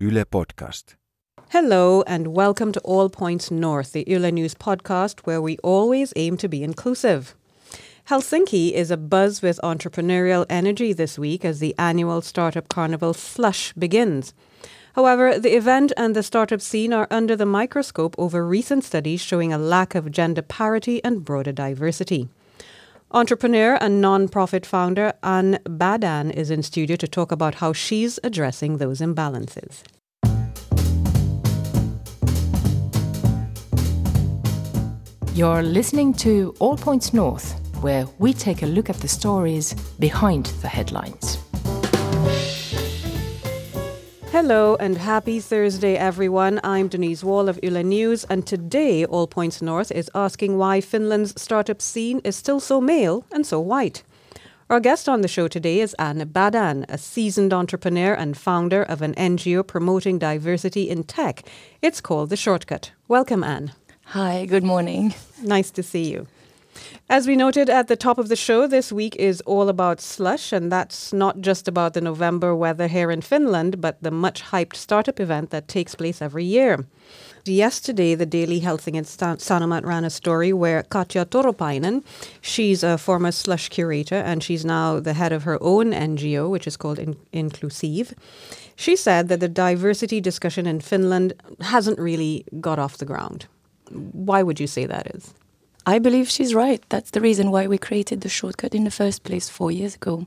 Yle Podcast. Hello, and welcome to All Points North, the Yle News podcast, where we always aim to be inclusive. Helsinki is abuzz with entrepreneurial energy this week as the annual Startup Carnival Slush begins. However, the event and the startup scene are under the microscope over recent studies showing a lack of gender parity and broader diversity. Entrepreneur and non-profit founder Anne Badan is in studio to talk about how she's addressing those imbalances. You're listening to All Points North, where we take a look at the stories behind the headlines. Hello and happy Thursday, everyone. I'm Denise Wall of Yle News, and today All Points North is asking why Finland's startup scene is still so male and so white. Our guest on the show today is Anne Badan, a seasoned entrepreneur and founder of an NGO promoting diversity in tech. It's called The Shortcut. Welcome, Anne. Hi, good morning. Nice to see you. As we noted at the top of the show, this week is all about slush, and that's not just about the November weather here in Finland, but the much hyped startup event that takes place every year. Yesterday, the Daily Helsingin Sanomat ran a story where Katja Toropainen, she's a former slush curator and she's now the head of her own NGO, which is called In- Inklusiiv. She said that the diversity discussion in Finland hasn't really got off the ground. Why would you say that is? I believe she's right. That's the reason why we created the shortcut in the first place four years ago.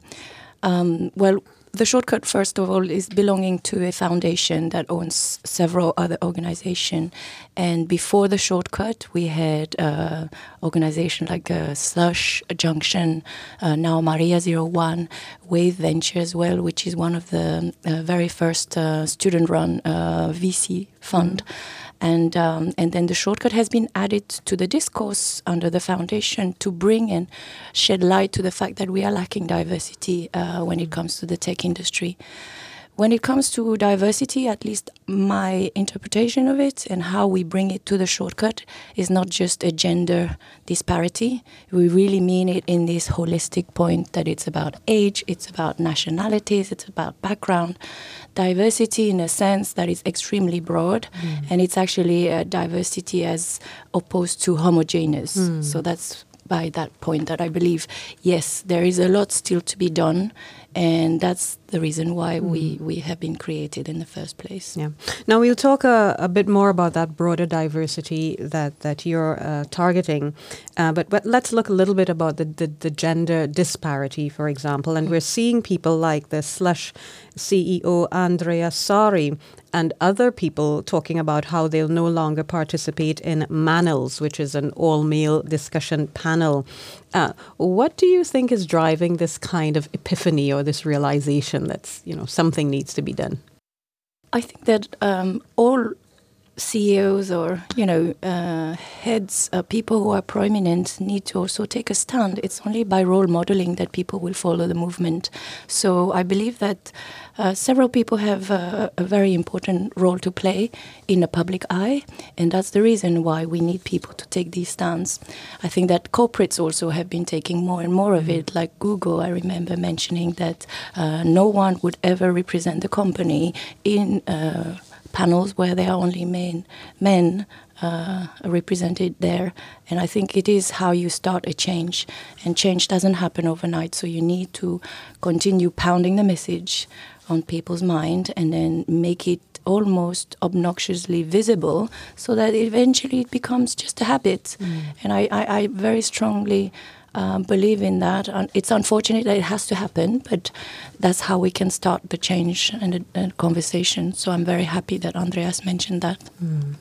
Um, well, the shortcut, first of all, is belonging to a foundation that owns several other organizations. And before the shortcut, we had uh, organizations like uh, Slush Junction, uh, now Maria Zero One, Wave Venture as well, which is one of the uh, very first uh, student-run uh, VC fund. Mm-hmm and um, and then the shortcut has been added to the discourse under the foundation to bring and shed light to the fact that we are lacking diversity uh, when it comes to the tech industry. When it comes to diversity, at least my interpretation of it and how we bring it to the shortcut is not just a gender disparity. We really mean it in this holistic point that it's about age, it's about nationalities, it's about background. Diversity in a sense that is extremely broad, mm. and it's actually a diversity as opposed to homogeneous. Mm. So that's by that point that I believe, yes, there is a lot still to be done and that's the reason why mm. we, we have been created in the first place. Yeah. Now we'll talk a, a bit more about that broader diversity that that you're uh, targeting, uh, but but let's look a little bit about the, the, the gender disparity, for example. And we're seeing people like the Slush CEO Andreas Saari and other people talking about how they'll no longer participate in Manels, which is an all male discussion panel. Uh, what do you think is driving this kind of epiphany or this realization that you know something needs to be done? I think that um, all CEOs or you know uh, heads, uh, people who are prominent, need to also take a stand. It's only by role modeling that people will follow the movement. So I believe that uh, several people have a very important role to play in the public eye, and that's the reason why we need people to take these stands. I think that corporates also have been taking more and more of it. Like Google, I remember mentioning that uh, no one would ever represent the company in uh, panels where there are only men, men uh, represented there. And I think it is how you start a change. And change doesn't happen overnight, so you need to continue pounding the message on people's mind and then make it almost obnoxiously visible so that eventually it becomes just a habit. Mm. And I, I, I very strongly um, believe in that. And it's unfortunate that it has to happen, but that's how we can start the change and the, conversation. So I'm very happy that Andreas mentioned that. Mm.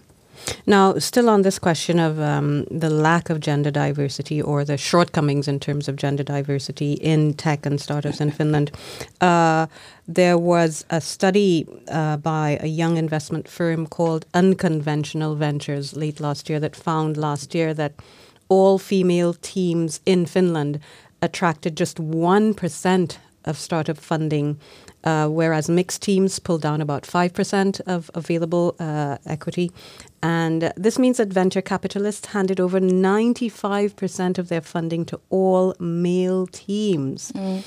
Now, still on this question of um, the lack of gender diversity or the shortcomings in terms of gender diversity in tech and startups in Finland, uh, there was a study uh, by a young investment firm called Unconventional Ventures late last year that found last year that all female teams in Finland attracted just 1% of startup funding, uh, whereas mixed teams pulled down about 5% of available uh, equity. And this means that venture capitalists handed over 95% of their funding to all male teams. Mm.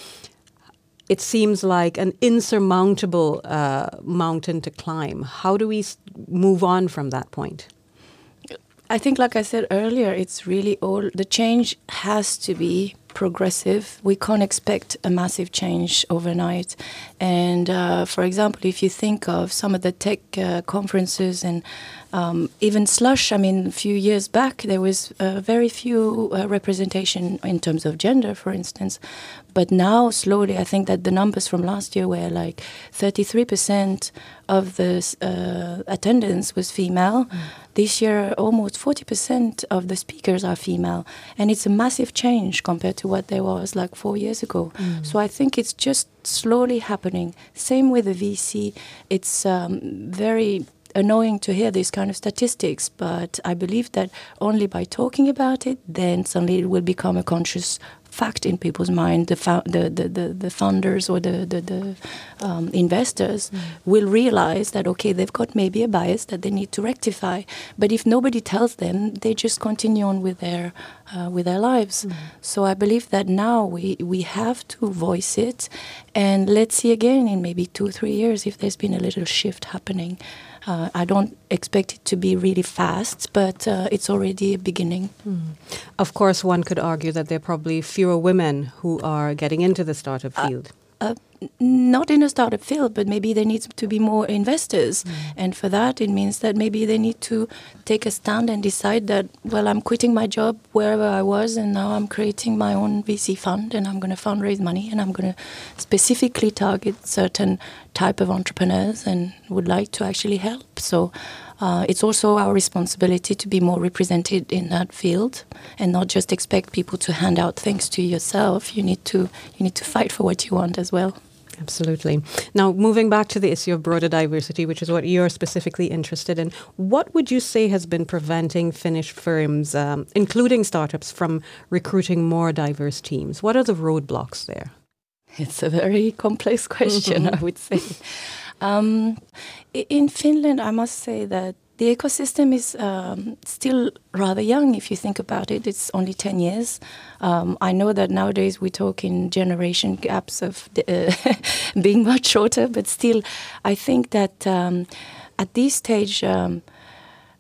it seems like an insurmountable uh, mountain to climb. How do we move on from that point? I think, like I said earlier, it's really all the change has to be progressive. We can't expect a massive change overnight. And uh, for example, if you think of some of the tech uh, conferences and um, even Slush, I mean, a few years back, there was uh, very few uh, representation in terms of gender, for instance. But now, slowly, I think that the numbers from last year were like 33% of the uh, attendance was female. Mm. This year, almost 40% of the speakers are female. And it's a massive change compared to what there was like four years ago. Mm. So I think it's just slowly happening. Same with the VC. It's um, very annoying to hear these kind of statistics, but I believe that only by talking about it, then suddenly it will become a conscious fact in people's mind. The the, the, the, the, funders or the the, the um, investors mm. will realize that okay, they've got maybe a bias that they need to rectify. But if nobody tells them, they just continue on with their uh, with their lives. Mm. So I believe that now we we have to voice it, and let's see again in maybe two three years if there's been a little shift happening. Uh, I don't expect it to be really fast, but uh, it's already a beginning. Mm. Of course, one could argue that there are probably fewer women who are getting into the startup uh, field. Uh, not in a startup field, but maybe there needs to be more investors. Mm. And for that, it means that maybe they need to take a stand and decide that, well, I'm quitting my job wherever I was, and now I'm creating my own VC fund, and I'm going to fundraise money, and I'm going to specifically target certain type of entrepreneurs, and would like to actually help. So uh, it's also our responsibility to be more represented in that field and not just expect people to hand out things to yourself. You need to you need to fight for what you want as well. Absolutely. Now, moving back to the issue of broader diversity, which is what you're specifically interested in, what would you say has been preventing Finnish firms, um, including startups, from recruiting more diverse teams? What are the roadblocks there? It's a very complex question, I would say. Um, in Finland, I must say that the ecosystem is um, still rather young if you think about it. It's only 10 years. Um, I know that nowadays we talk in generation gaps of uh, being much shorter, but still, I think that um, at this stage, um,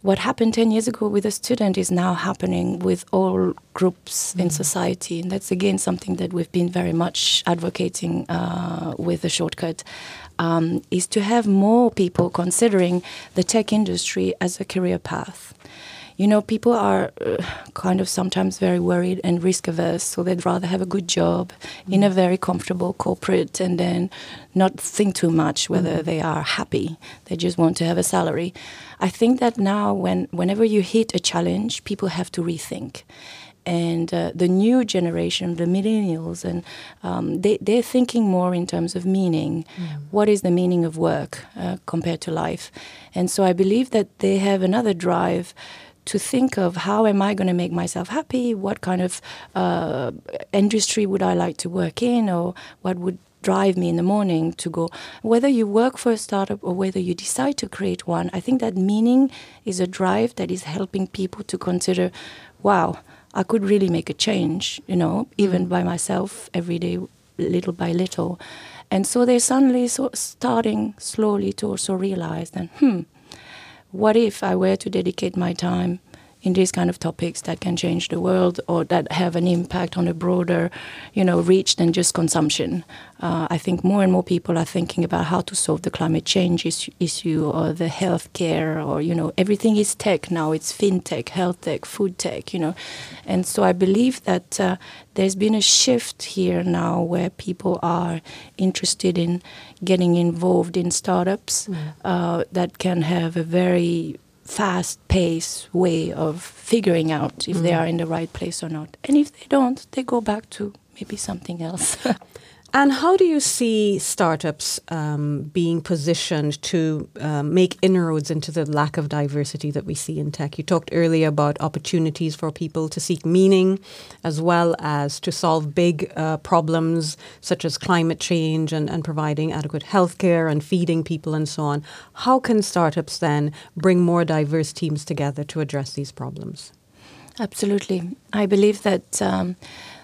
what happened 10 years ago with a student is now happening with all groups mm. in society. And that's again something that we've been very much advocating uh, with the shortcut um, is to have more people considering the tech industry as a career path. You know, people are uh, kind of sometimes very worried and risk averse, so they'd rather have a good job mm. in a very comfortable corporate and then not think too much whether mm. they are happy. They just want to have a salary. I think that now, when whenever you hit a challenge, people have to rethink and uh, the new generation, the millennials, and um, they, they're thinking more in terms of meaning. Mm. What is the meaning of work uh, compared to life? And so I believe that they have another drive to think of how am I going to make myself happy? What kind of uh, industry would I like to work in, or what would drive me in the morning to go whether you work for a startup or whether you decide to create one i think that meaning is a drive that is helping people to consider wow I could really make a change, you know, even mm. by myself every day, little by little. And so they're suddenly so starting slowly to also realize that, hmm, what if I were to dedicate my time in these kind of topics that can change the world or that have an impact on a broader, you know, reach than just consumption. Uh, I think more and more people are thinking about how to solve the climate change is- issue or the healthcare or you know everything is tech now. It's fintech, health tech, food tech, you know, and so I believe that uh, there's been a shift here now where people are interested in getting involved in startups mm. uh, that can have a very fast pace way of figuring out if mm. they are in the right place or not. And if they don't, they go back to maybe something else. And how do you see startups um, being positioned to um, make inroads into the lack of diversity that we see in tech? You talked earlier about opportunities for people to seek meaning as well as to solve big uh, problems such as climate change and, and providing adequate healthcare and feeding people and so on. How can startups then bring more diverse teams together to address these problems? Absolutely. I believe that um,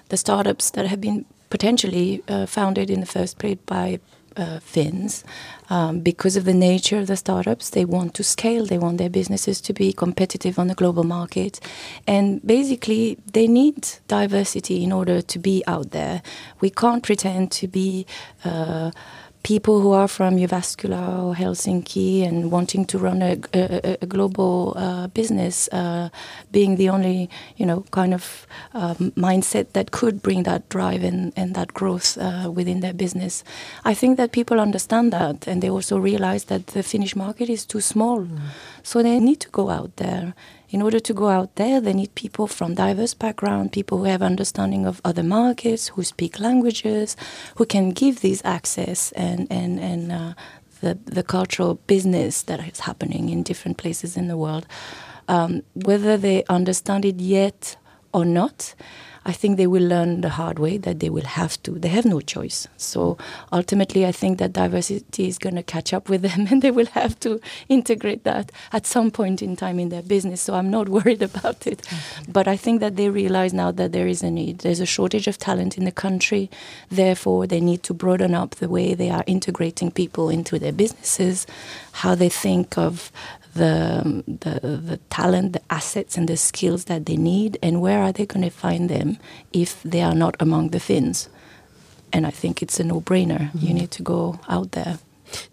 the startups that have been potentially uh, founded in the first place by uh, Finns. Um, because of the nature of the startups, they want to scale, they want their businesses to be competitive on the global market. And basically, they need diversity in order to be out there. We can't pretend to be. Uh, people who are from Jyväskylä or Helsinki and wanting to run a, a, a global uh, business, uh, being the only you know kind of um, mindset that could bring that drive and, and that growth uh, within their business. I think that people understand that, and they also realize that the Finnish market is too small, mm. so they need to go out there in order to go out there, they need people from diverse background, people who have understanding of other markets, who speak languages, who can give these access and and and uh, the the cultural business that is happening in different places in the world. Um, whether they understand it yet or not, I think they will learn the hard way that they will have to. They have no choice. So ultimately, I think that diversity is going to catch up with them and they will have to integrate that at some point in time in their business. So I'm not worried about it. But I think that they realize now that there is a need. There's a shortage of talent in the country. Therefore, they need to broaden up the way they are integrating people into their businesses, how they think of the, the, the talent, the assets, and the skills that they need, and where are they going to find them if they are not among the Finns? And I think it's a no brainer. Mm -hmm. You need to go out there.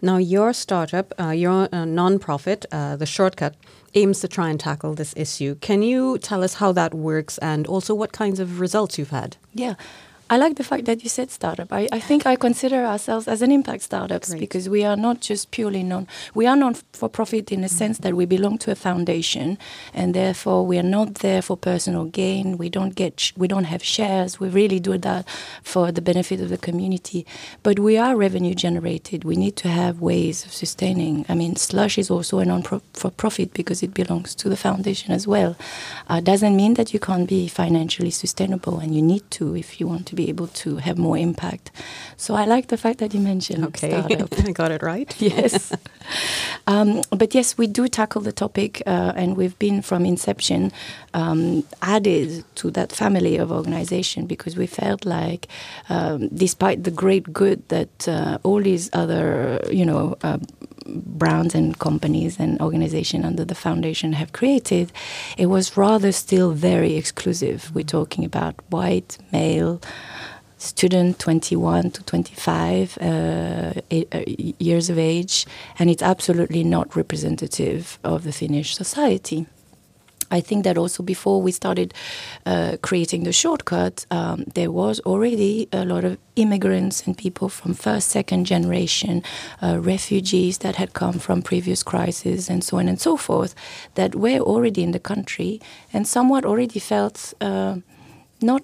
Now, your startup, uh, your uh, non-profit, uh, the Shortcut, aims to try and tackle this issue. Can you tell us how that works and also what kinds of results you've had? Yeah. I like the fact that you said startup. I, I think I consider ourselves as an impact startups Great. because we are not just purely non. We are non for profit in the sense that we belong to a foundation, and therefore we are not there for personal gain. We don't get. we don't have shares. We really do that for the benefit of the community. But we are revenue generated. We need to have ways of sustaining. I mean, Slush is also a non for profit because it belongs to the foundation as well. Uh, doesn't mean that you can't be financially sustainable, and you need to if you want to be able to have more impact. So I like the fact that you mentioned okay. startup. I got it right. yes. um, but yes, we do tackle the topic, uh, and we've been from inception um, added to that family of organization because we felt like, um, despite the great good that uh, all these other, you know, uh, brands and companies and organizations under the foundation have created, it was rather still very exclusive. We're talking about white, male, student 21 to 25 uh, uh, years of age, and it's absolutely not representative of the Finnish society. I think that also before we started uh, creating the shortcut, um, there was already a lot of immigrants and people from first, second generation, uh, refugees that had come from previous crises and so on and so forth, that were already in the country and somewhat already felt uh, not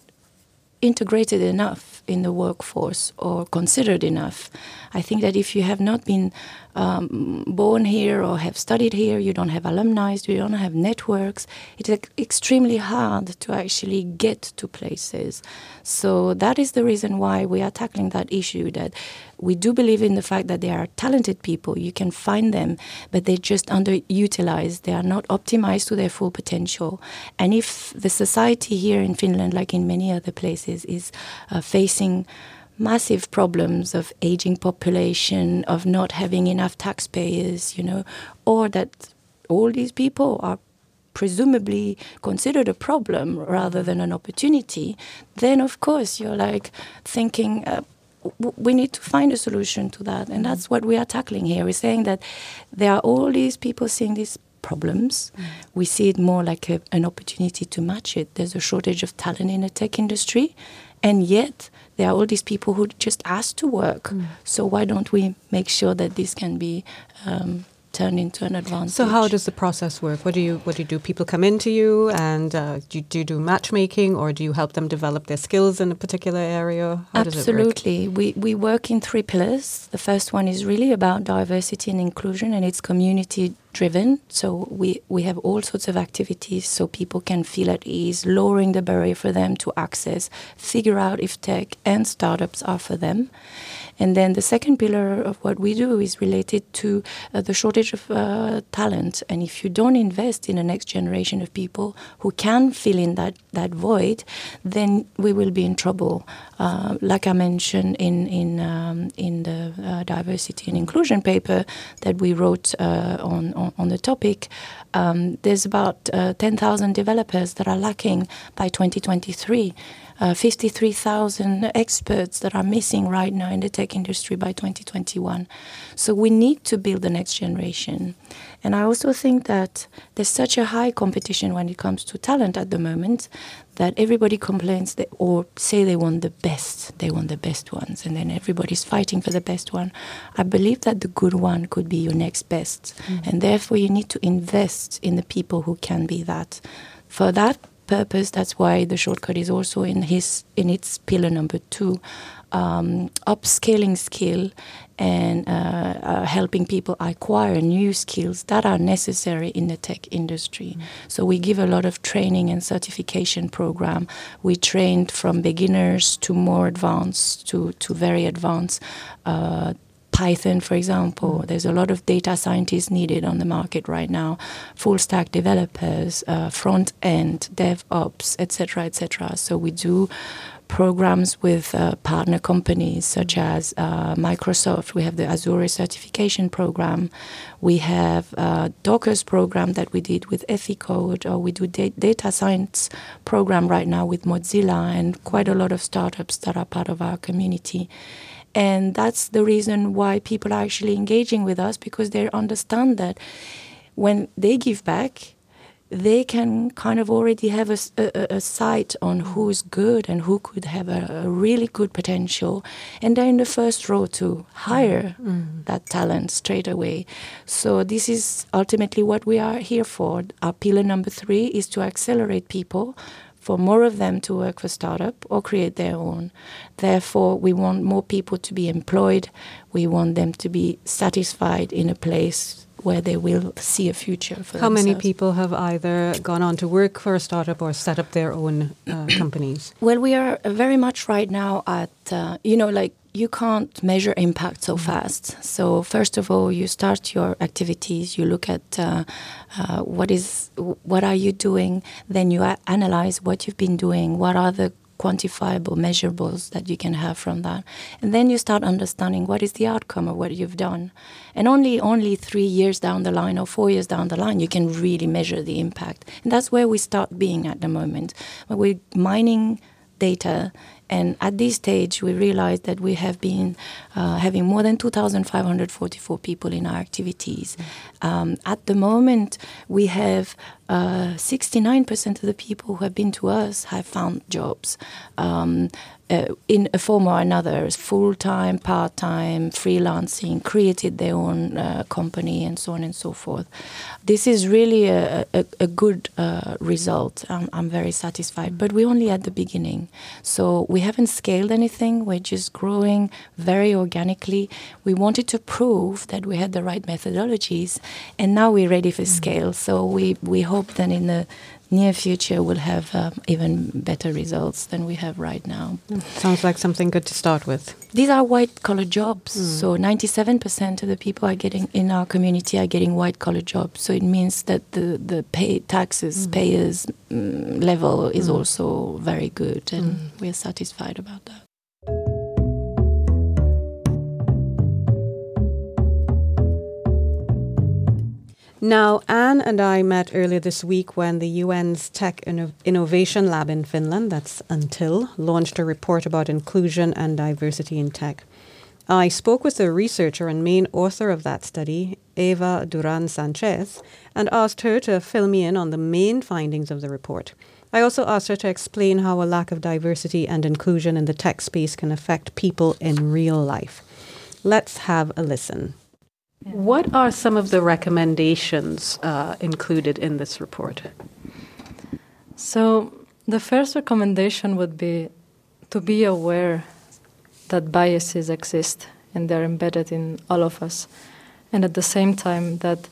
integrated enough in the workforce or considered enough. I think that if you have not been um, born here or have studied here, you don't have alumni, you don't have networks, it's extremely hard to actually get to places. So that is the reason why we are tackling that issue that we do believe in the fact that there are talented people, you can find them, but they're just underutilized. They are not optimized to their full potential. And if the society here in Finland, like in many other places, is uh, facing massive problems of aging population, of not having enough taxpayers, you know, or that all these people are presumably considered a problem rather than an opportunity, then of course you're like thinking, uh, we need to find a solution to that. And that's what we are tackling here. We're saying that there are all these people seeing these problems. Mm. We see it more like a, an opportunity to match it. There's a shortage of talent in the tech industry, and yet there are all these people who just ask to work. Mm. So why don't we make sure that this can be um, turned into an advantage? So how does the process work? What do you what do you do? People come into you, and uh, do, you, do you do matchmaking, or do you help them develop their skills in a particular area? How Absolutely, we we work in three pillars. The first one is really about diversity and inclusion, and it's community driven. So we, we have all sorts of activities so people can feel at ease, lowering the barrier for them to access, figure out if tech and startups are for them. And then the second pillar of what we do is related to uh, the shortage of uh, talent. And if you don't invest in the next generation of people who can fill in that, that void, then we will be in trouble. Uh, like I mentioned in in um, in the uh, diversity and inclusion paper that we wrote uh, on, on, on the topic, um, there's about uh, 10,000 developers that are lacking by 2023 uh, 53,000 experts that are missing right now in the tech industry by 2021. So we need to build the next generation. And I also think that there's such a high competition when it comes to talent at the moment that everybody complains that, or say they want the best, they want the best ones, and then everybody's fighting for the best one. I believe that the good one could be your next best, mm-hmm. and therefore you need to invest in the people who can be that. For that, purpose. That's why the shortcut is also in his in its pillar number two, um, upscaling skill and uh, uh, helping people acquire new skills that are necessary in the tech industry. Mm. So we give a lot of training and certification program. We trained from beginners to more advanced to to very advanced. Uh, Python, for example. Mm. There's a lot of data scientists needed on the market right now, full stack developers, uh, front end, DevOps, etc., etc. So we do programs with uh, partner companies such as uh, Microsoft. We have the Azure certification program. We have uh, Docker's program that we did with Eficode, or we do da- data science program right now with Mozilla, and quite a lot of startups that are part of our community. And that's the reason why people are actually engaging with us because they understand that when they give back, they can kind of already have a, a, a sight on who's good and who could have a, a, really good potential. And they're in the first row to hire mm. that talent straight away. So, this is ultimately what we are here for. Our pillar number three is to accelerate people for more of them to work for startup or create their own. Therefore, we want more people to be employed. We want them to be satisfied in a place where they will see a future for How themselves. many people have either gone on to work for a startup or set up their own uh, companies? Well, we are very much right now at, uh, you know, like you can't measure impact so mm. fast. So first of all, you start your activities. You look at uh, uh, what is what are you doing. Then you analyze what you've been doing. What are the quantifiable measurables that you can have from that and then you start understanding what is the outcome of what you've done and only only three years down the line or four years down the line you can really measure the impact and that's where we start being at the moment we're mining data and at this stage, we realized that we have been uh, having more than 2,544 people in our activities. Mm. Um, at the moment, we have uh, 69% of the people who have been to us have found jobs. Um, uh, in a form or another, full time, part time, freelancing, created their own uh, company, and so on and so forth. This is really a, a, a good uh, result. I'm, I'm, very satisfied, but we're only at the beginning. So we haven't scaled anything, we're just growing very organically. We wanted to prove that we had the right methodologies, and now we're ready for mm-hmm. scale. So we, we hope that in the near future we'll have um, even better results than we have right now. Sounds like something good to start with. These are white collar jobs. Mm. So 97% of the people are getting in our community are getting white collar jobs. So it means that the, the pay taxes mm. payers um, level is mm. also very good and mm. we're satisfied about that. Now, Anne and I met earlier this week when the UN's Tech Inno- Innovation Lab in Finland, that's UNTIL, launched a report about inclusion and diversity in tech. I spoke with the researcher and main author of that study, Eva Duran Sanchez, and asked her to fill me in on the main findings of the report. I also asked her to explain how a lack of diversity and inclusion in the tech space can affect people in real life. Let's have a listen. What are some of the recommendations uh, included in this report? So, the first recommendation would be to be aware that biases exist and they're embedded in all of us. And at the same time, that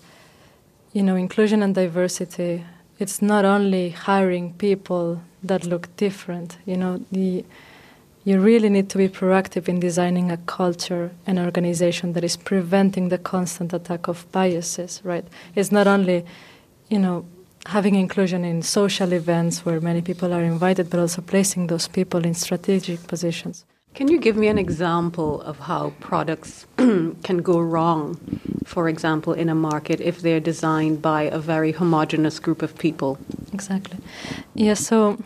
you know, inclusion and diversity, it's not only hiring people that look different. You know, the you really need to be proactive in designing a culture and organization that is preventing the constant attack of biases, right? It's not only, you know, having inclusion in social events where many people are invited, but also placing those people in strategic positions. Can you give me an example of how products can go wrong, for example, in a market if they're designed by a very homogenous group of people? Exactly. Yeah, so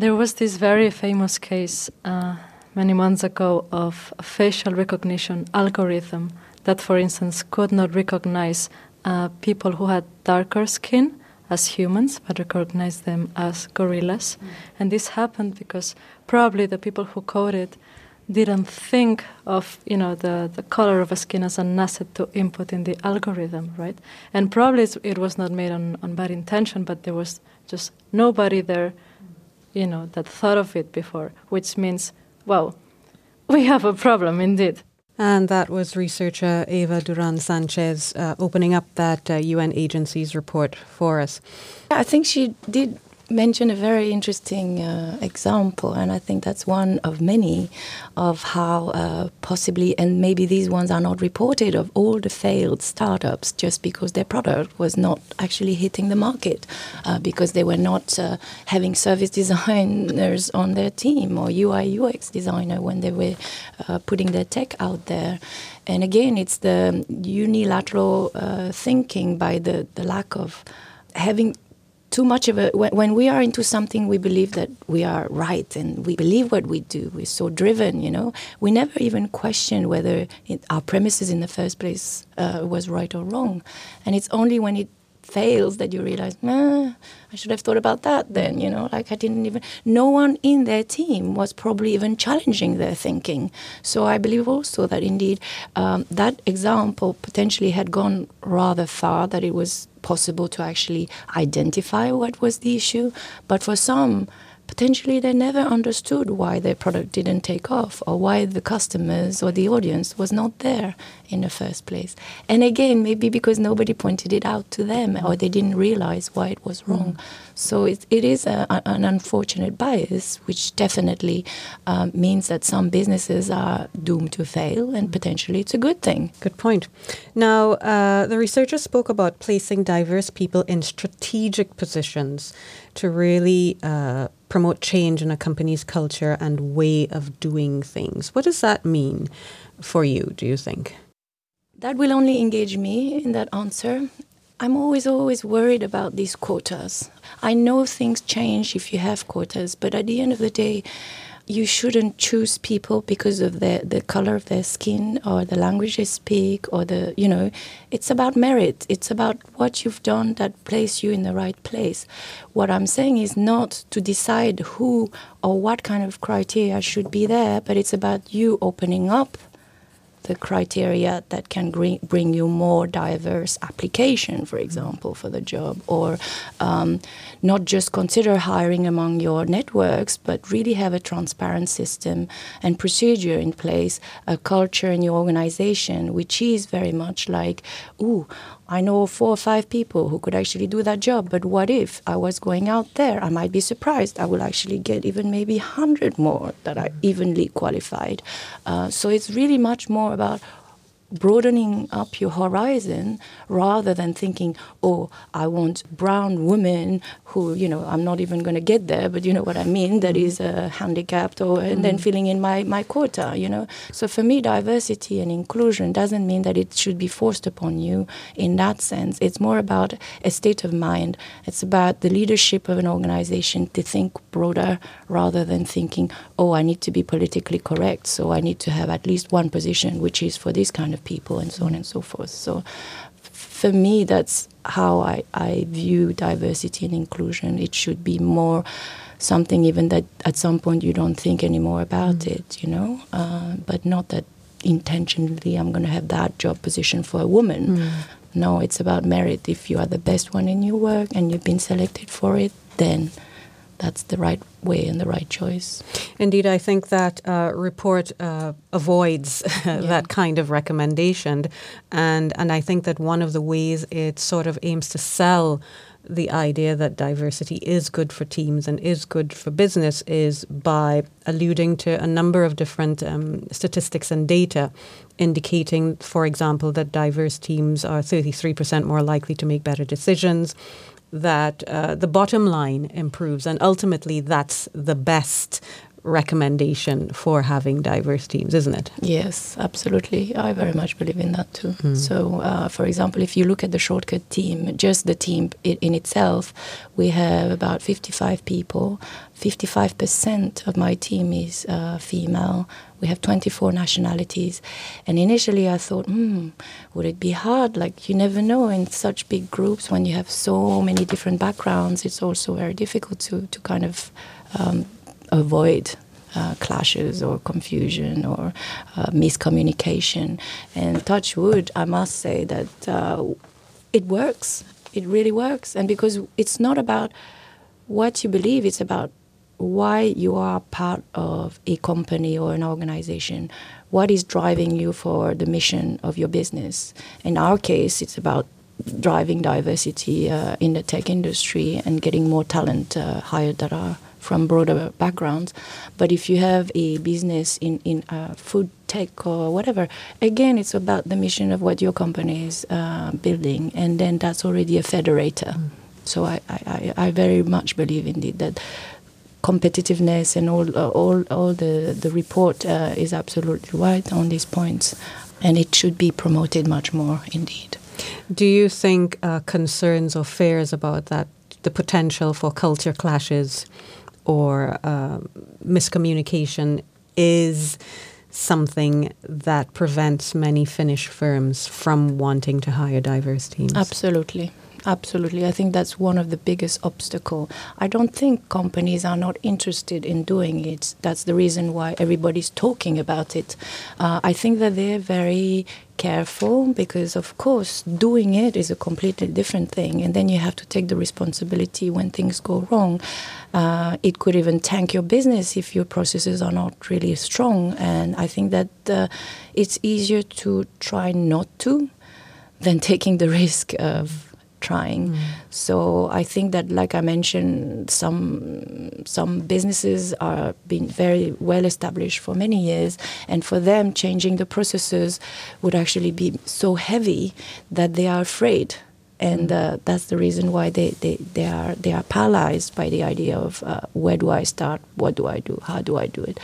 there was this very famous case uh, many months ago of a facial recognition algorithm that, for instance, could not recognize uh, people who had darker skin as humans, but recognized them as gorillas. Mm. And this happened because probably the people who coded didn't think of you know the, the color of a skin as an asset to input in the algorithm, right? And probably it was not made on, on bad intention, but there was just nobody there, you know, that thought of it before, which means, well, we have a problem indeed. And that was researcher Eva Duran Sanchez uh, opening up that uh, UN agency's report for us. I think she did mention a very interesting uh, example, and I think that's one of many of how uh, possibly, and maybe these ones are not reported, of all the failed startups just because their product was not actually hitting the market, uh, because they were not uh, having service designers on their team or UI UX designer when they were uh, putting their tech out there. And again, it's the unilateral uh, thinking by the, the lack of having too much of a when, we are into something we believe that we are right and we believe what we do. We're so driven you know? We never even question whether it, our premises in the first place uh, was right or wrong. And it's only when it fails that you realize nah, i should have thought about that then you know? Like i didn't even no one in their team was probably even challenging their thinking. So i believe also that indeed um, that example potentially had gone rather far that it was possible to actually identify what was the issue. But for some, potentially they never understood why their product didn't take off or why the customers or the audience was not there in the first place. And again, maybe because nobody pointed it out to them or they didn't realize why it was wrong. Mm. So it, it is a, an unfortunate bias, which definitely um, means that some businesses are doomed to fail, and potentially it's a good thing. Good point. Now, uh, the researchers spoke about placing diverse people in strategic positions to really uh, promote change in a company's culture and way of doing things. What does that mean for you, do you think? That will only engage me in that answer. I'm always, always worried about these quotas. I know things change if you have quotas, but at the end of the day, you shouldn't choose people because of the the color of their skin or the language they speak or the you know it's about merit. It's about what you've done that place you in the right place. What i'm saying is not to decide who or what kind of criteria should be there but it's about you opening up criteria that can bring you more diverse application, for example, for the job, or um, not just consider hiring among your networks, but really have a transparent system and procedure in place, a culture in your organization, which is very much like, ooh, I know four or five people who could actually do that job, but what if I was going out there? I might be surprised. I will actually get even maybe 100 more that are evenly qualified. Uh, so it's really much more about broadening up your horizon rather than thinking, oh, I want brown women who, you know, I'm not even going to get there, but you know what I mean, that is uh, handicapped, or and mm. then filling in my, my quota, you know. So for me, diversity and inclusion doesn't mean that it should be forced upon you in that sense. It's more about a state of mind. It's about the leadership of an organization to think broader rather than thinking, oh, I need to be politically correct, so I need to have at least one position, which is for this kind of people, and so on and so forth. So for me, that's how I, I view diversity and inclusion. It should be more something even that at some point you don't think anymore about mm. it, you know, uh, but not that intentionally I'm going to have that job position for a woman. Mm. No, it's about merit. If you are the best one in your work and you've been selected for it, then that's the right way and the right choice. Indeed, I think that uh, report uh, avoids yeah. that kind of recommendation, and and I think that one of the ways it sort of aims to sell the idea that diversity is good for teams and is good for business is by alluding to a number of different um, statistics and data indicating, for example, that diverse teams are 33% more likely to make better decisions, that uh, the bottom line improves, and ultimately that's the best recommendation for having diverse teams, isn't it? Yes, absolutely. I very much believe in that too. Mm. So, uh, for example, if you look at the shortcut team, just the team in itself, we have about 55 people. 55% of my team is uh, female. We have 24 nationalities. And initially I thought, hmm, would it be hard? Like, you never know in such big groups when you have so many different backgrounds, it's also very difficult to, to kind of um, avoid uh, clashes or confusion or uh, miscommunication. And touch wood, I must say that uh, it works. It really works. And because it's not about what you believe, it's about why you are part of a company or an organization. What is driving you for the mission of your business? In our case, it's about driving diversity uh, in the tech industry and getting more talent uh, hired that are from broader backgrounds. But if you have a business in, in uh, food tech or whatever, again, it's about the mission of what your company is uh, building, and then that's already a federator. Mm. So I, I, I very much believe indeed that competitiveness and all uh, all all the the report uh, is absolutely right on these points, and it should be promoted much more indeed. Do you think uh, concerns or fears about that, the potential for culture clashes? or uh, miscommunication is something that prevents many Finnish firms from wanting to hire diverse teams. Absolutely. Absolutely. I think that's one of the biggest obstacle. I don't think companies are not interested in doing it. That's the reason why everybody's talking about it. Uh, I think that they're very careful because of course doing it is a completely different thing and then you have to take the responsibility when things go wrong uh, it could even tank your business if your processes are not really strong and i think that uh, it's easier to try not to than taking the risk of trying. Mm. So I think that, like I mentioned, some some businesses are being very well established for many years, and for them, changing the processes would actually be so heavy that they are afraid. And mm. uh, that's the reason why they, they, they are they are paralyzed by the idea of uh, where do I start, what do I do, how do I do it.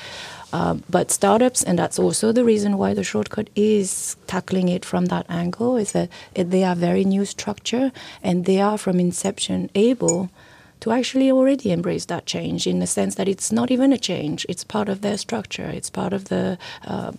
Uh, but startups, and that's also the reason why the shortcut is tackling it from that angle, is that they are very new structure and they are from inception able to actually already embrace that change in the sense that it's not even a change, it's part of their structure, it's part of the uh,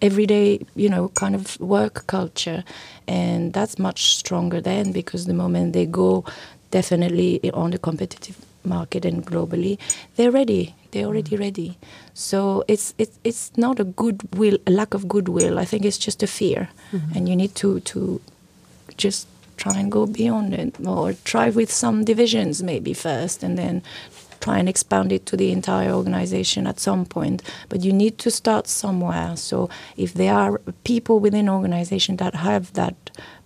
everyday, you know, kind of work culture. And that's much stronger then because the moment they go definitely on the competitive market and globally, they're ready. They're already mm. ready. So it's it's it's not a goodwill, a lack of goodwill. I think it's just a fear, mm-hmm. and you need to to just try and go beyond it, or try with some divisions maybe first, and then try and expand it to the entire organization at some point. But you need to start somewhere. So if there are people within organization that have that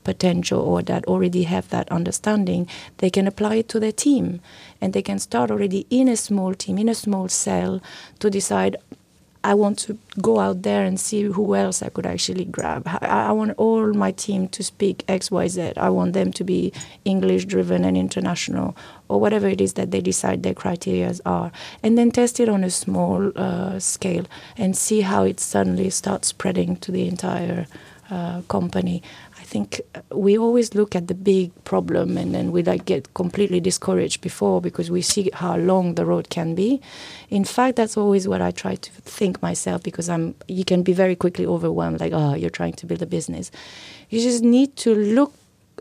potential or that already have that understanding, they can apply it to their team. And they can start already in a small team, in a small cell, to decide I want to go out there and see who else I could actually grab. I, I, want all my team to speak X, Y, Z. I want them to be English driven and international, or whatever it is that they decide their criteria are. And then test it on a small uh, scale and see how it suddenly starts spreading to the entire uh, company think we always look at the big problem and then we like get completely discouraged before because we see how long the road can be. In fact, that's always what I try to think myself because I'm you can be very quickly overwhelmed like oh you're trying to build a business. You just need to look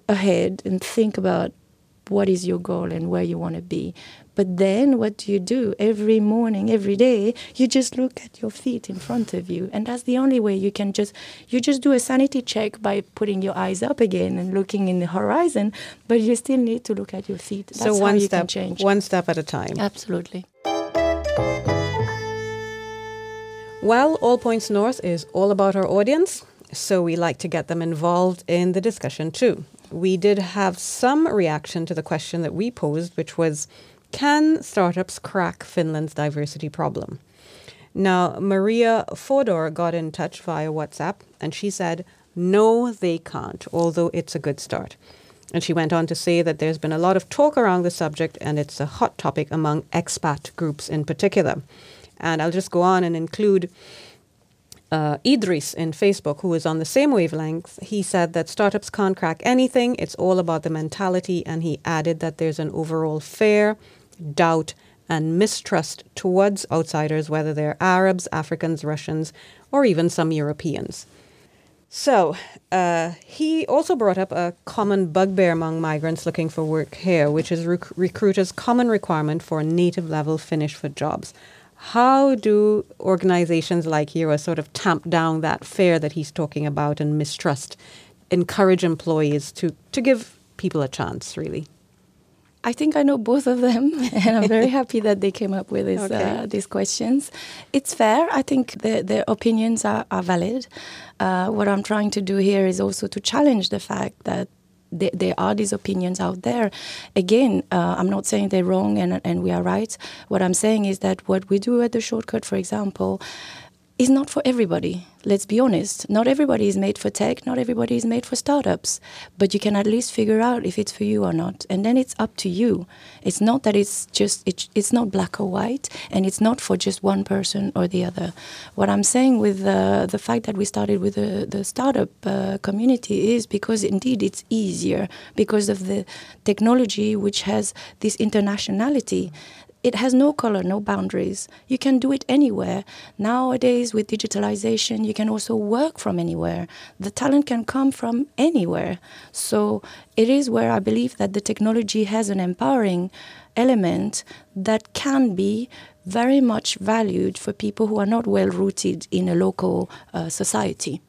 ahead and think about what is your goal and where you want to be but then what do you do? Every morning, every day, you just look at your feet in front of you. And that's the only way you can just, you just do a sanity check by putting your eyes up again and looking in the horizon, but you still need to look at your feet. That's so one step, one step at a time. Absolutely. Well, All Points North is all about our audience, so we like to get them involved in the discussion too. we did have some reaction to the question that we posed, which was can startups crack Finland's diversity problem? Now, Maria Fodor got in touch via WhatsApp and she said, no, they can't, although it's a good start. And she went on to say that there's been a lot of talk around the subject and it's a hot topic among expat groups in particular. And I'll just go on and include uh, Idris in Facebook, who is on the same wavelength. He said that startups can't crack anything, it's all about the mentality. And he added that there's an overall fear, doubt, and mistrust towards outsiders, whether they're Arabs, Africans, Russians, or even some Europeans. So, uh, he also brought up a common bugbear among migrants looking for work here, which is rec- recruiters' common requirement for native level Finnish for jobs. How do organizations like HERO sort of tamp down that fear that he's talking about and mistrust, encourage employees to, to give people a chance, really? I think I know both of them, and I'm very happy that they came up with this, okay. uh, these questions. It's fair. I think the, their opinions are, are valid. Uh, what I'm trying to do here is also to challenge the fact that there, there are these opinions out there. Again, uh, I'm not saying they're wrong and, and we are right. What I'm saying is that what we do at the shortcut, for example, is not for everybody. Let's be honest. Not everybody is made for tech, not everybody is made for startups. But you can at least figure out if it's for you or not. And then it's up to you. It's not that it's just, it, it's not black or white, and it's not for just one person or the other. What I'm saying with uh, the fact that we started with the, the startup uh, community is because indeed it's easier because of the technology which has this internationality it has no color, no boundaries. You can do it anywhere. Nowadays, with digitalization, you can also work from anywhere. The talent can come from anywhere. So it is where I believe that the technology has an empowering element that can be very much valued for people who are not well rooted in a local uh, society.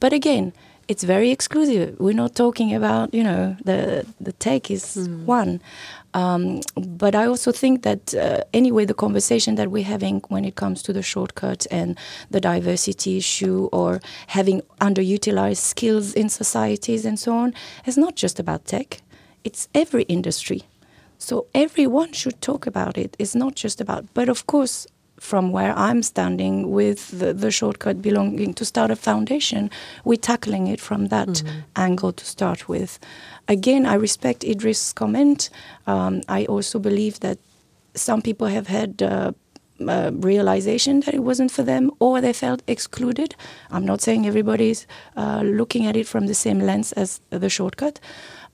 But again, it's very exclusive. We're not talking about, you know, the the tech is mm. one. Um, but I also think that uh, anyway, the conversation that we're having when it comes to the shortcuts and the diversity issue or having underutilized skills in societies and so on is not just about tech. It's every industry. So everyone should talk about it. It's not just about, but of course, from where I'm standing with the, the shortcut belonging to Startup Foundation, we're tackling it from that mm-hmm. angle to start with. Again, I respect Idris' comment. Um, I also believe that some people have had uh, uh, realization that it wasn't for them or they felt excluded. I'm not saying everybody's uh, looking at it from the same lens as the shortcut.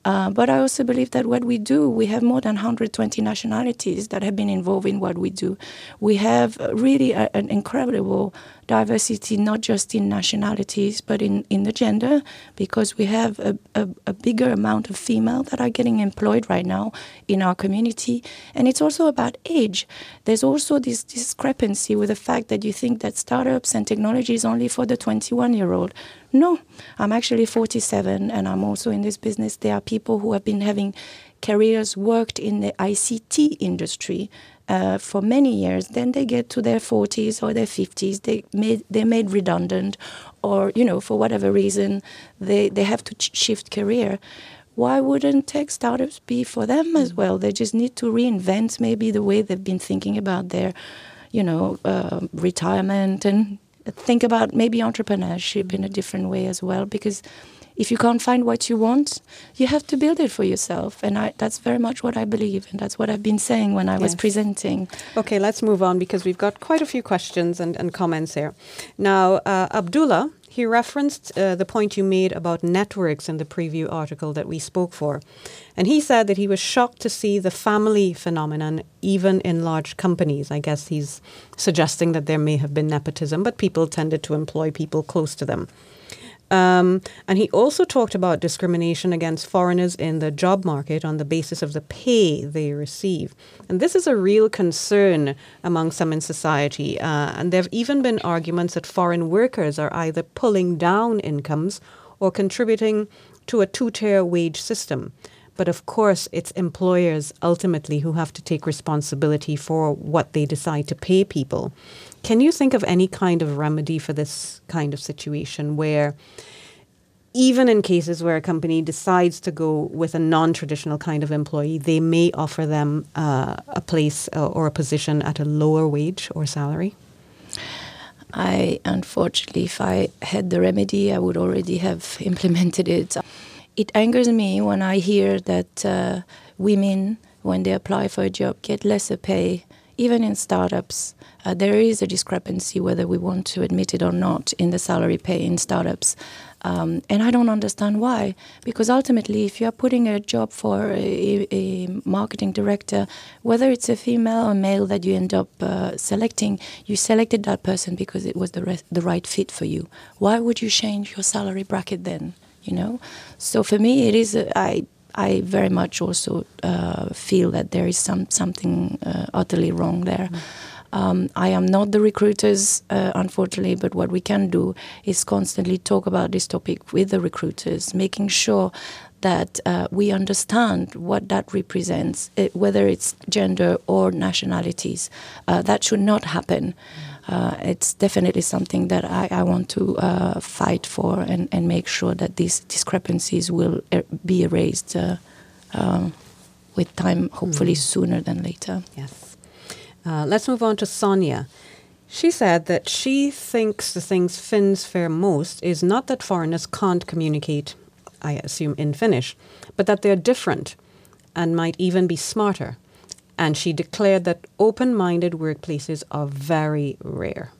Uh, but I also believe that what we do, we have more than 120 nationalities that have been involved in what we do. We have really a, an incredible diversity, not just in nationalities, but in, in the gender, because we have a, a, a, bigger amount of female that are getting employed right now in our community. And it's also about age. There's also this discrepancy with the fact that you think that startups and technology is only for the 21 year old. No, I'm actually 47 and I'm also in this business. There are people who have been having careers worked in the ICT industry uh, for many years. Then they get to their 40s or their 50s, they made they're made redundant, or you know for whatever reason they they have to ch- shift career. Why wouldn't tech startups be for them as well? They just need to reinvent maybe the way they've been thinking about their, you know, uh, retirement and think about maybe entrepreneurship in a different way as well because if you can't find what you want, you have to build it for yourself. And I, that's very much what I believe, and that's what I've been saying when I yes. was presenting. Okay, let's move on because we've got quite a few questions and, and comments here. Now, uh, Abdullah, he referenced uh, the point you made about networks in the preview article that we spoke for. And he said that he was shocked to see the family phenomenon even in large companies. I guess he's suggesting that there may have been nepotism, but people tended to employ people close to them. Um, and he also talked about discrimination against foreigners in the job market on the basis of the pay they receive. And this is a real concern among some in society. Uh, and there have even been arguments that foreign workers are either pulling down incomes or contributing to a two tier wage system. But of course, it's employers ultimately who have to take responsibility for what they decide to pay people. Can you think of any kind of remedy for this kind of situation where even in cases where a company decides to go with a non traditional kind of employee, they may offer them uh, a place uh, or a position at a lower wage or salary? I unfortunately, if I had the remedy, I would already have implemented it. It angers me when I hear that uh, women, when they apply for a job, get lesser pay. Even in startups, uh, there is a discrepancy, whether we want to admit it or not, in the salary pay in startups. Um, and I don't understand why. Because ultimately, if you are putting a job for a, a marketing director, whether it's a female or male that you end up uh, selecting, you selected that person because it was the, the right fit for you. Why would you change your salary bracket then? You know, so for me, it is. A, I I very much also uh, feel that there is some something uh, utterly wrong there. Mm. Um, I am not the recruiters, uh, unfortunately, but what we can do is constantly talk about this topic with the recruiters, making sure that uh, we understand what that represents, it, uh, whether it's gender or nationalities. Uh, that should not happen. Uh, it's definitely something that I, I want to uh, fight for and, and make sure that these discrepancies will er be erased um, with time, hopefully mm. sooner than later. Yes. Uh, let's move on to Sonia. She said that she thinks the things Finns fear most is not that foreigners can't communicate, I assume in Finnish, but that they're different and might even be smarter. And she declared that open minded workplaces are very rare.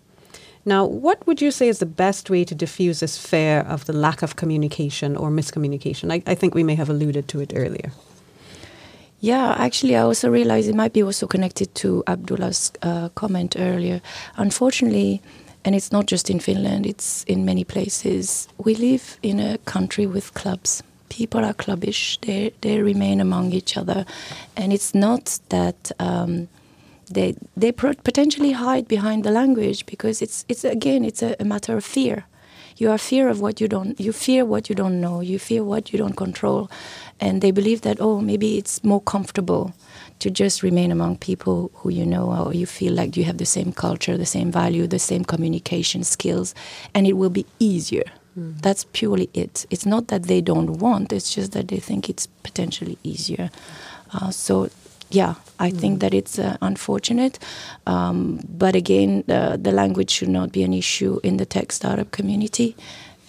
Now, what would you say is the best way to diffuse this fear of the lack of communication or miscommunication? I, I think we may have alluded to it earlier. Yeah, actually, I also realized it might be also connected to Abdullah's uh, comment earlier. Unfortunately, and it's not just in Finland, it's in many places, we live in a country with clubs. People are clubbish, they, they remain among each other. And it's not that. Um, they they potentially hide behind the language because it's it's again it's a, a matter of fear you are fear of what you don't you fear what you don't know you fear what you don't control and they believe that oh maybe it's more comfortable to just remain among people who you know or you feel like you have the same culture the same value the same communication skills and it will be easier mm. that's purely it it's not that they don't want it's just that they think it's potentially easier uh, so yeah, I mm. think that it's uh, unfortunate. Um, but again, the, the language should not be an issue in the tech startup community.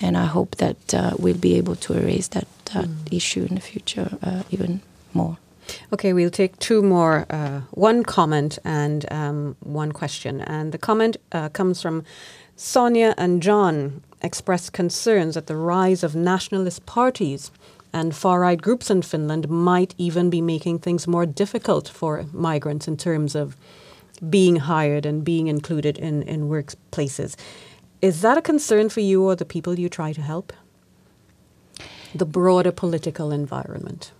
And I hope that uh, we'll be able to erase that, that mm. issue in the future uh, even more. Okay, we'll take two more. Uh, one comment and um, one question. And the comment uh, comes from Sonia and John expressed concerns that the rise of nationalist parties and far right groups in Finland might even be making things more difficult for migrants in terms of being hired and being included in, in workplaces. Is that a concern for you or the people you try to help? The broader political environment.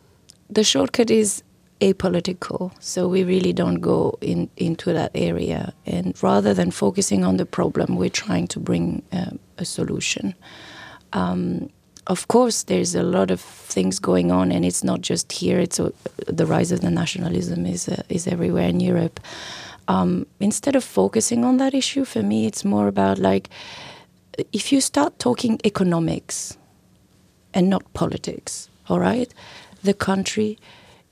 The shortcut is apolitical, so we really don't go in, into that area. And rather than focusing on the problem, we're trying to bring uh, a solution. Um, of course, there's a lot of things going on, and it's not just here. It's uh, the rise of the nationalism is uh, is everywhere in Europe. Um, instead of focusing on that issue, for me, it's more about like if you start talking economics and not politics. All right, the country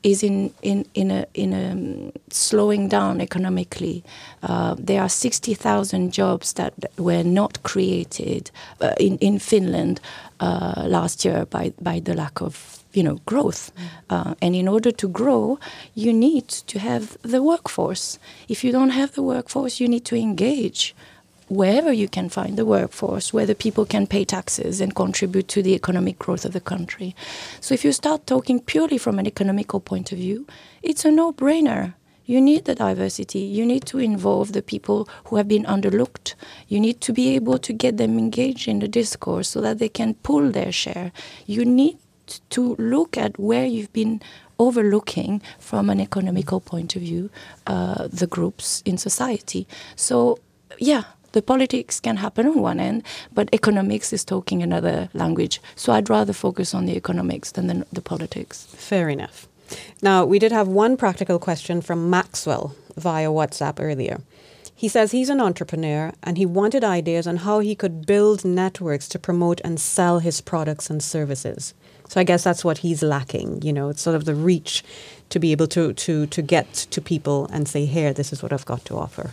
is in in in a in a um, slowing down economically. Uh, there are sixty thousand jobs that were not created uh, in in Finland uh, last year by by the lack of you know growth. Mm. and in order to grow, you need to have the workforce. If you don't have the workforce, you need to engage wherever you can find the workforce, where the people can pay taxes and contribute to the economic growth of the country. So if you start talking purely from an economical point of view, it's a no-brainer. You need the diversity. You need to involve the people who have been underlooked. You need to be able to get them engaged in the discourse so that they can pull their share. You need to look at where you've been overlooking from an economical point of view uh, the groups in society. So yeah, the politics can happen on one end, but economics is talking another language. So I'd rather focus on the economics than the, the politics. Fair enough. Now, we did have one practical question from Maxwell via WhatsApp earlier. He says he's an entrepreneur and he wanted ideas on how he could build networks to promote and sell his products and services. So I guess that's what he's lacking, you know, it's sort of the reach to be able to, to, to get to people and say, here, this is what I've got to offer.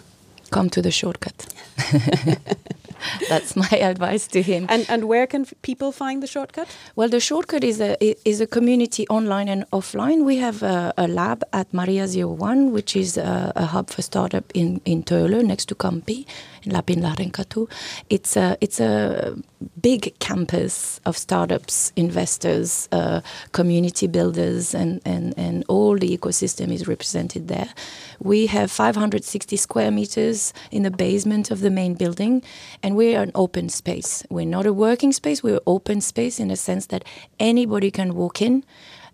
Come to the shortcut. That's my advice to him. And and where can people find the shortcut? Well, the shortcut is a is a community online and offline. We have a, a lab at Maria Zero One, which is a, a, hub for startup in in Töölö, next to Kamppi, in Lapinlahdenkatu. It's a it's a big campus of startups, investors, uh, community builders, and, and, and all the ecosystem is represented there. We have 560 square meters in the basement of the main building, and we're an open space. We're not a working space, we're open space in the sense that anybody can walk in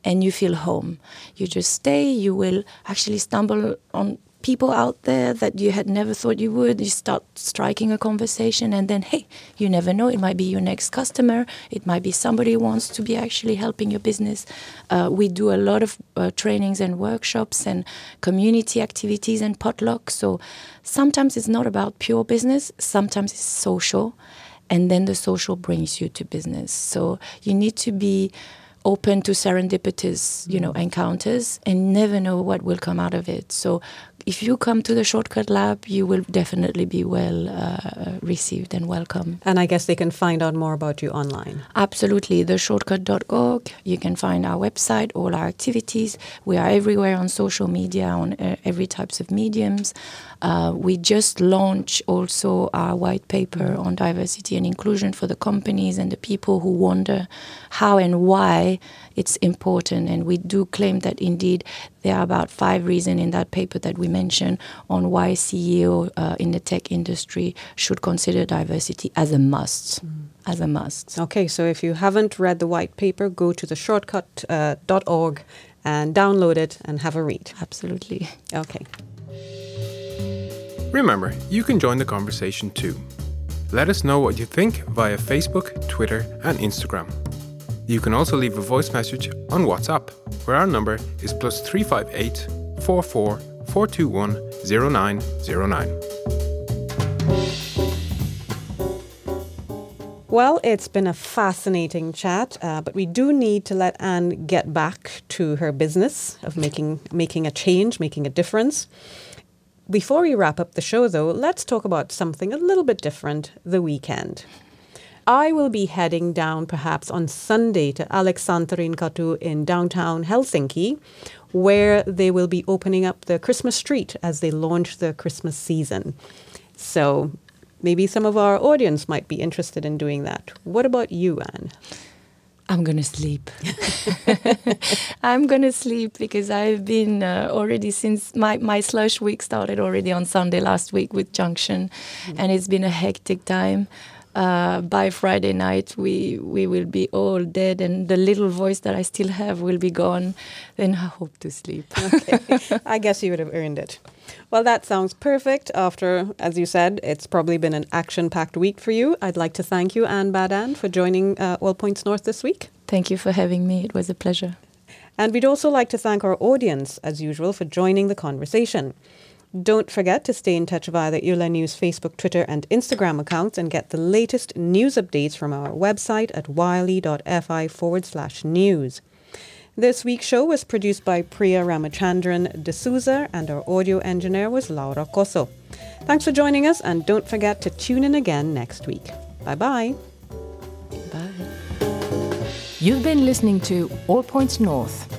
and you feel home. You just stay, you will actually stumble on people out there that you had never thought you would. You start striking a conversation, and then, hey, you never know. It might be your next customer. It might be somebody who wants to be actually helping your business. Uh, we do a lot of uh, trainings and workshops and community activities and potlucks. So sometimes it's not about pure business, sometimes it's social. And then the social brings you to business. So you need to be open to serendipitous, you know, encounters and never know what will come out of it. So if you come to the Shortcut Lab, you will definitely be well uh, received and welcome. And I guess they can find out more about you online. Absolutely. The Theshortcut.org. You can find our website, all our activities. We are everywhere on social media, on uh, every types of mediums. Uh, we just launched also our white paper on diversity and inclusion for the companies and the people who wonder how and why it's important. And we do claim that indeed there are about five reasons in that paper that we mentioned on why CEO uh, in the tech industry should consider diversity as a must. Mm. As a must. Okay, so if you haven't read the white paper, go to the shortcut.org uh, and download it and have a read. Absolutely. Okay. Remember, you can join the conversation too. Let us know what you think via Facebook, Twitter, and Instagram. You can also leave a voice message on WhatsApp, where our number is plus 358 44 421 0909. Well, it's been a fascinating chat, uh, but we do need to let Anne get back to her business of making making a change, making a difference. Before we wrap up the show, though, let's talk about something a little bit different the weekend. I will be heading down perhaps on Sunday to Aleksanterin Katu in downtown Helsinki, where they will be opening up the Christmas street as they launch the Christmas season. So maybe some of our audience might be interested in doing that. What about you, Anne? I'm gonna sleep. I'm gonna sleep because I've been uh, already since my, my slush week started already on Sunday last week with Junction, mm. and it's been a hectic time. Uh, by Friday night, we we will be all dead, and the little voice that I still have will be gone. Then I hope to sleep. okay, I guess you would have earned it. Well, that sounds perfect. After, as you said, it's probably been an action packed week for you. I'd like to thank you, Anne Badan, for joining uh, All Points North this week. Thank you for having me. It was a pleasure. And we'd also like to thank our audience, as usual, for joining the conversation. Don't forget to stay in touch via the Yle News Facebook, Twitter, and Instagram accounts and get the latest news updates from our website at yle.fi forward slash news. This week's show was produced by Priya Ramachandran D'Souza and our audio engineer was Laura Cosso. Thanks for joining us and don't forget to tune in again next week. Bye-bye. Bye. You've been listening to All Points North,